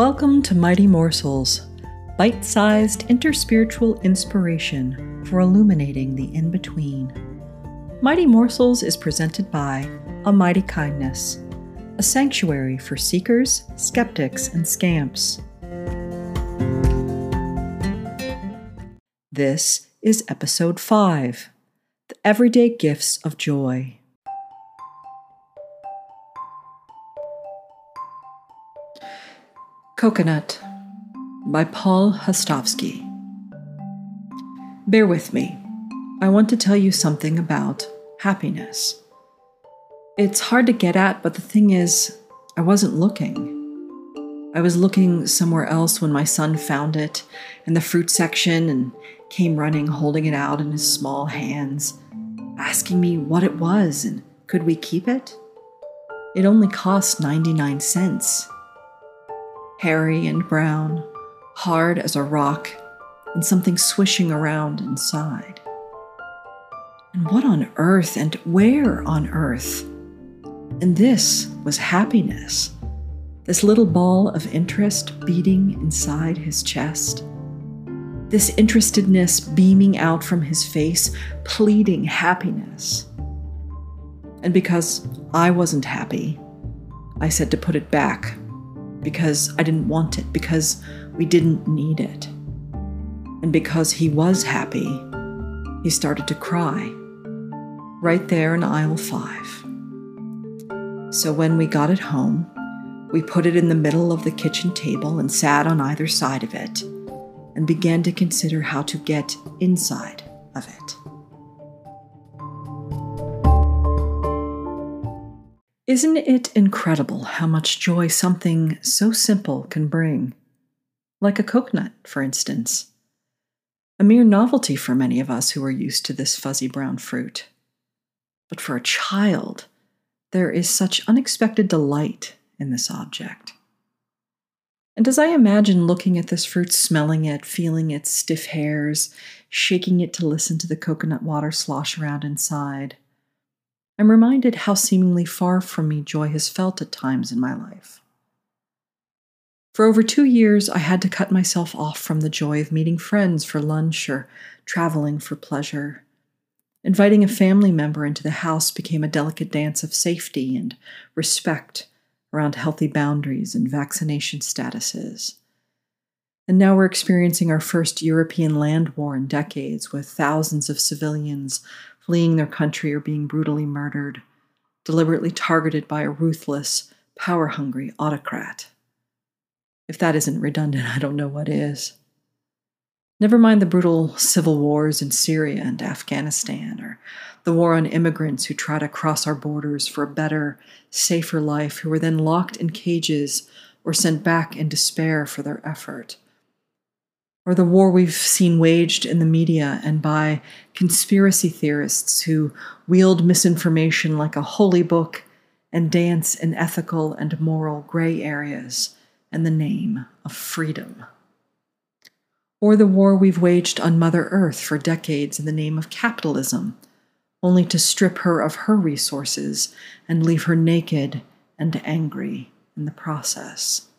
Welcome to Mighty Morsels, bite sized interspiritual inspiration for illuminating the in between. Mighty Morsels is presented by A Mighty Kindness, a sanctuary for seekers, skeptics, and scamps. This is episode 5 The Everyday Gifts of Joy. Coconut by Paul Hostovsky. Bear with me. I want to tell you something about happiness. It's hard to get at, but the thing is, I wasn't looking. I was looking somewhere else when my son found it in the fruit section and came running, holding it out in his small hands, asking me what it was and could we keep it? It only cost 99 cents hairy and brown, hard as a rock, and something swishing around inside. And what on earth and where on earth? And this was happiness, this little ball of interest beating inside his chest. This interestedness beaming out from his face, pleading happiness. And because I wasn't happy, I said to put it back because I didn't want it, because we didn't need it. And because he was happy, he started to cry right there in aisle five. So when we got it home, we put it in the middle of the kitchen table and sat on either side of it and began to consider how to get inside of it. Isn't it incredible how much joy something so simple can bring? Like a coconut, for instance. A mere novelty for many of us who are used to this fuzzy brown fruit. But for a child, there is such unexpected delight in this object. And as I imagine looking at this fruit, smelling it, feeling its stiff hairs, shaking it to listen to the coconut water slosh around inside, I'm reminded how seemingly far from me joy has felt at times in my life. For over two years, I had to cut myself off from the joy of meeting friends for lunch or traveling for pleasure. Inviting a family member into the house became a delicate dance of safety and respect around healthy boundaries and vaccination statuses. And now we're experiencing our first European land war in decades with thousands of civilians fleeing their country or being brutally murdered, deliberately targeted by a ruthless, power hungry autocrat. If that isn't redundant, I don't know what is. Never mind the brutal civil wars in Syria and Afghanistan, or the war on immigrants who try to cross our borders for a better, safer life, who are then locked in cages or sent back in despair for their effort or the war we've seen waged in the media and by conspiracy theorists who wield misinformation like a holy book and dance in ethical and moral gray areas in the name of freedom. Or the war we've waged on Mother Earth for decades in the name of capitalism, only to strip her of her resources and leave her naked and angry in the process.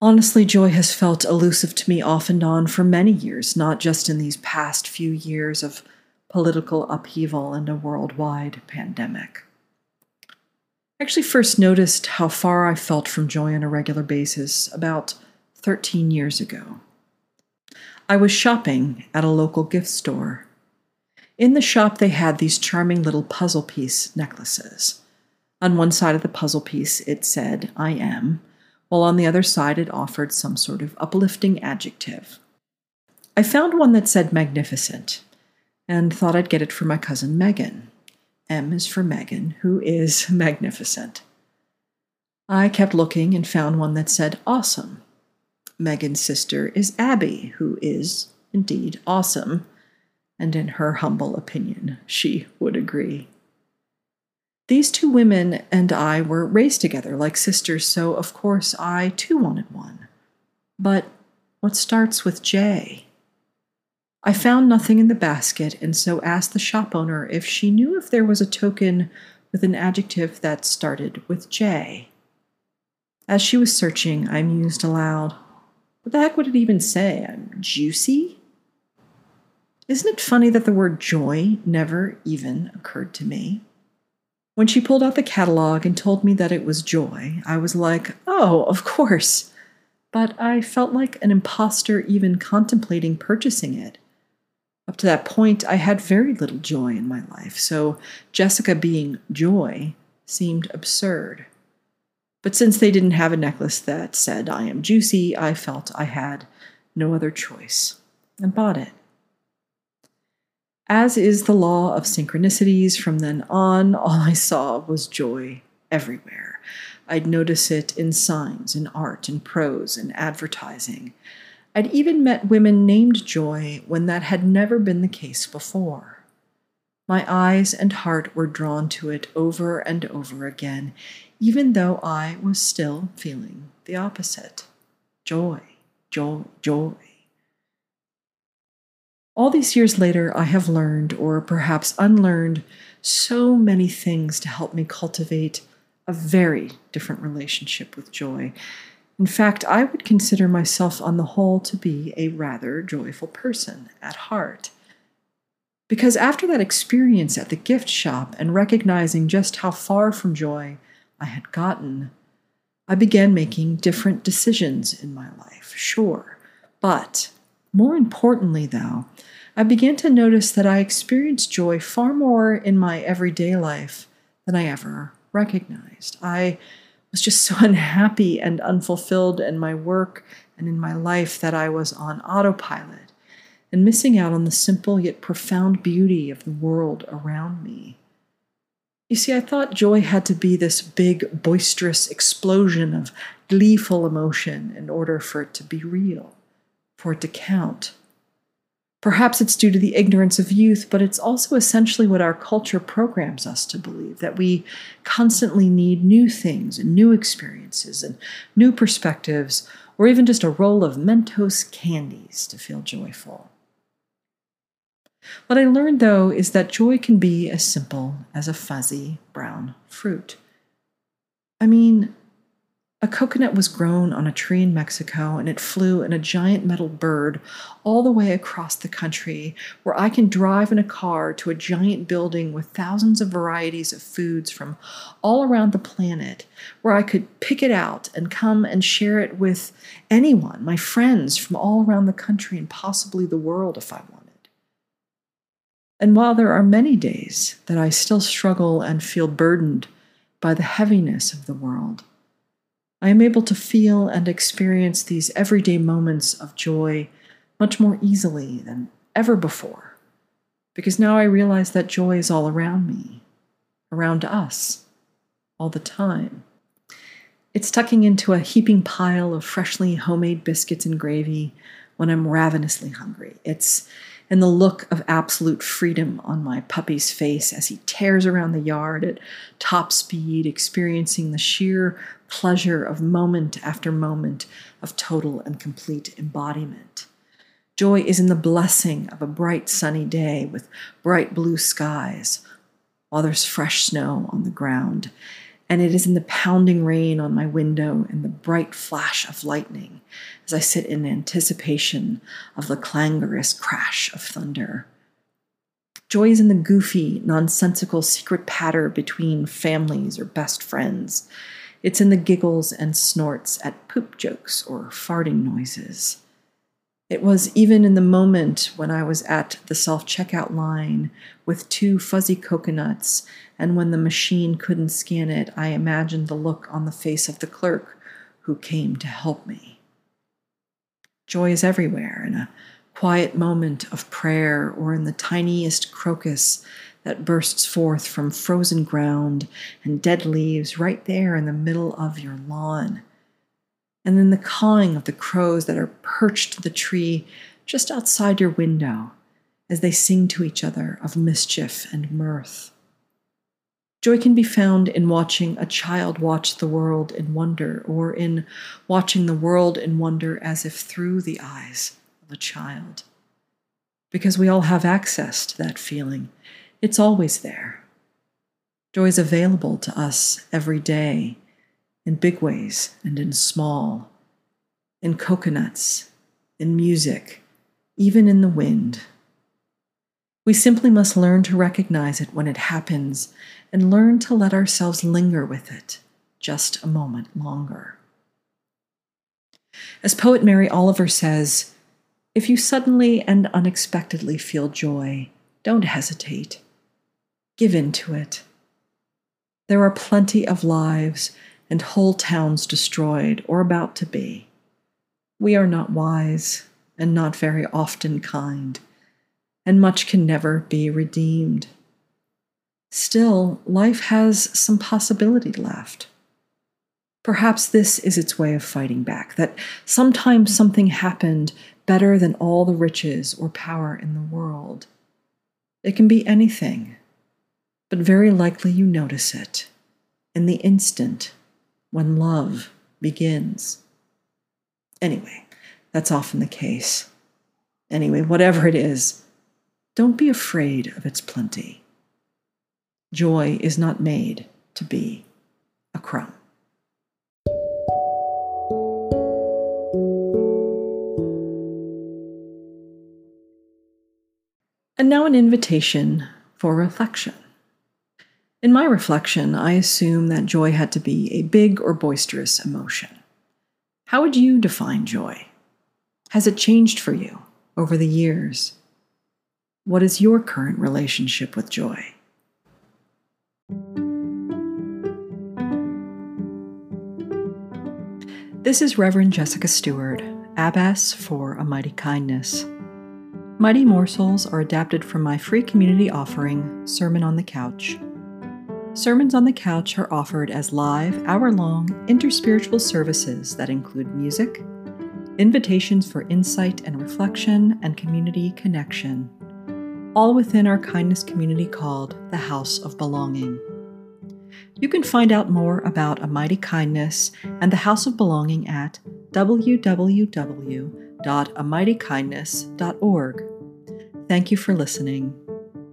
Honestly, joy has felt elusive to me off and on for many years, not just in these past few years of political upheaval and a worldwide pandemic. I actually first noticed how far I felt from joy on a regular basis about 13 years ago. I was shopping at a local gift store. In the shop, they had these charming little puzzle piece necklaces. On one side of the puzzle piece, it said, I am, while on the other side it offered some sort of uplifting adjective. I found one that said magnificent and thought I'd get it for my cousin Megan. M is for Megan, who is magnificent. I kept looking and found one that said awesome. Megan's sister is Abby, who is indeed awesome, and in her humble opinion, she would agree. These two women and I were raised together like sisters, so of course I too wanted one. But what starts with J? I found nothing in the basket and so asked the shop owner if she knew if there was a token with an adjective that started with J. As she was searching, I mused aloud. What the heck would it even say? I'm juicy? Isn't it funny that the word joy never even occurred to me? When she pulled out the catalog and told me that it was joy, I was like, oh, of course. But I felt like an impostor even contemplating purchasing it. Up to that point, I had very little joy in my life, so Jessica being joy seemed absurd. But since they didn't have a necklace that said, I am juicy, I felt I had no other choice and bought it. As is the law of synchronicities, from then on, all I saw was joy everywhere. I'd notice it in signs, in art, in prose, in advertising. I'd even met women named Joy when that had never been the case before. My eyes and heart were drawn to it over and over again, even though I was still feeling the opposite joy, joy, joy. All these years later, I have learned, or perhaps unlearned, so many things to help me cultivate a very different relationship with joy in fact, I would consider myself on the whole to be a rather joyful person at heart. Because after that experience at the gift shop and recognizing just how far from joy I had gotten, I began making different decisions in my life, sure. But more importantly, though, I began to notice that I experienced joy far more in my everyday life than I ever recognized. I was just so unhappy and unfulfilled in my work and in my life that I was on autopilot and missing out on the simple yet profound beauty of the world around me. You see, I thought joy had to be this big, boisterous explosion of gleeful emotion in order for it to be real, for it to count. Perhaps it's due to the ignorance of youth, but it's also essentially what our culture programs us to believe that we constantly need new things and new experiences and new perspectives, or even just a roll of Mentos candies to feel joyful. What I learned, though, is that joy can be as simple as a fuzzy brown fruit. I mean, a coconut was grown on a tree in Mexico and it flew in a giant metal bird all the way across the country, where I can drive in a car to a giant building with thousands of varieties of foods from all around the planet, where I could pick it out and come and share it with anyone, my friends from all around the country and possibly the world if I wanted. And while there are many days that I still struggle and feel burdened by the heaviness of the world, I am able to feel and experience these everyday moments of joy much more easily than ever before, because now I realize that joy is all around me, around us, all the time. It's tucking into a heaping pile of freshly homemade biscuits and gravy when I'm ravenously hungry. It's and the look of absolute freedom on my puppy's face as he tears around the yard at top speed, experiencing the sheer pleasure of moment after moment of total and complete embodiment. Joy is in the blessing of a bright sunny day with bright blue skies, while there's fresh snow on the ground, and it is in the pounding rain on my window and the bright flash of lightning as I sit in anticipation of the clangorous crash of thunder. Joy is in the goofy, nonsensical secret patter between families or best friends. It's in the giggles and snorts at poop jokes or farting noises. It was even in the moment when I was at the self checkout line with two fuzzy coconuts, and when the machine couldn't scan it, I imagined the look on the face of the clerk who came to help me. Joy is everywhere in a quiet moment of prayer or in the tiniest crocus that bursts forth from frozen ground and dead leaves right there in the middle of your lawn and then the cawing of the crows that are perched to the tree just outside your window as they sing to each other of mischief and mirth. Joy can be found in watching a child watch the world in wonder, or in watching the world in wonder as if through the eyes of a child. Because we all have access to that feeling, it's always there. Joy is available to us every day in big ways and in small, in coconuts, in music, even in the wind. We simply must learn to recognize it when it happens and learn to let ourselves linger with it just a moment longer. As poet Mary Oliver says, if you suddenly and unexpectedly feel joy, don't hesitate. Give in to it. There are plenty of lives and whole towns destroyed or about to be. We are not wise and not very often kind, and much can never be redeemed. Still, life has some possibility left. Perhaps this is its way of fighting back, that sometimes something happened better than all the riches or power in the world. It can be anything, but very likely you notice it in the instant when love begins. Anyway, that's often the case. Anyway, whatever it is, don't be afraid of its plenty. Joy is not made to be a crumb. And now an invitation for reflection. In my reflection, I assume that joy had to be a big or boisterous emotion. How would you define joy? Has it changed for you over the years? What is your current relationship with joy? This is Reverend Jessica Stewart, Abbess for A Mighty Kindness. Mighty Morsels are adapted from my free community offering, Sermon on the Couch. Sermons on the Couch are offered as live, hour long, interspiritual services that include music, invitations for insight and reflection, and community connection, all within our kindness community called the House of Belonging. You can find out more about A Mighty Kindness and the House of Belonging at www www.amightykindness.org. Thank you for listening.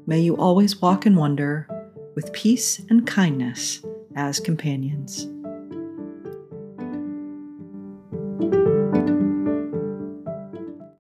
May you always walk in wonder with peace and kindness as companions.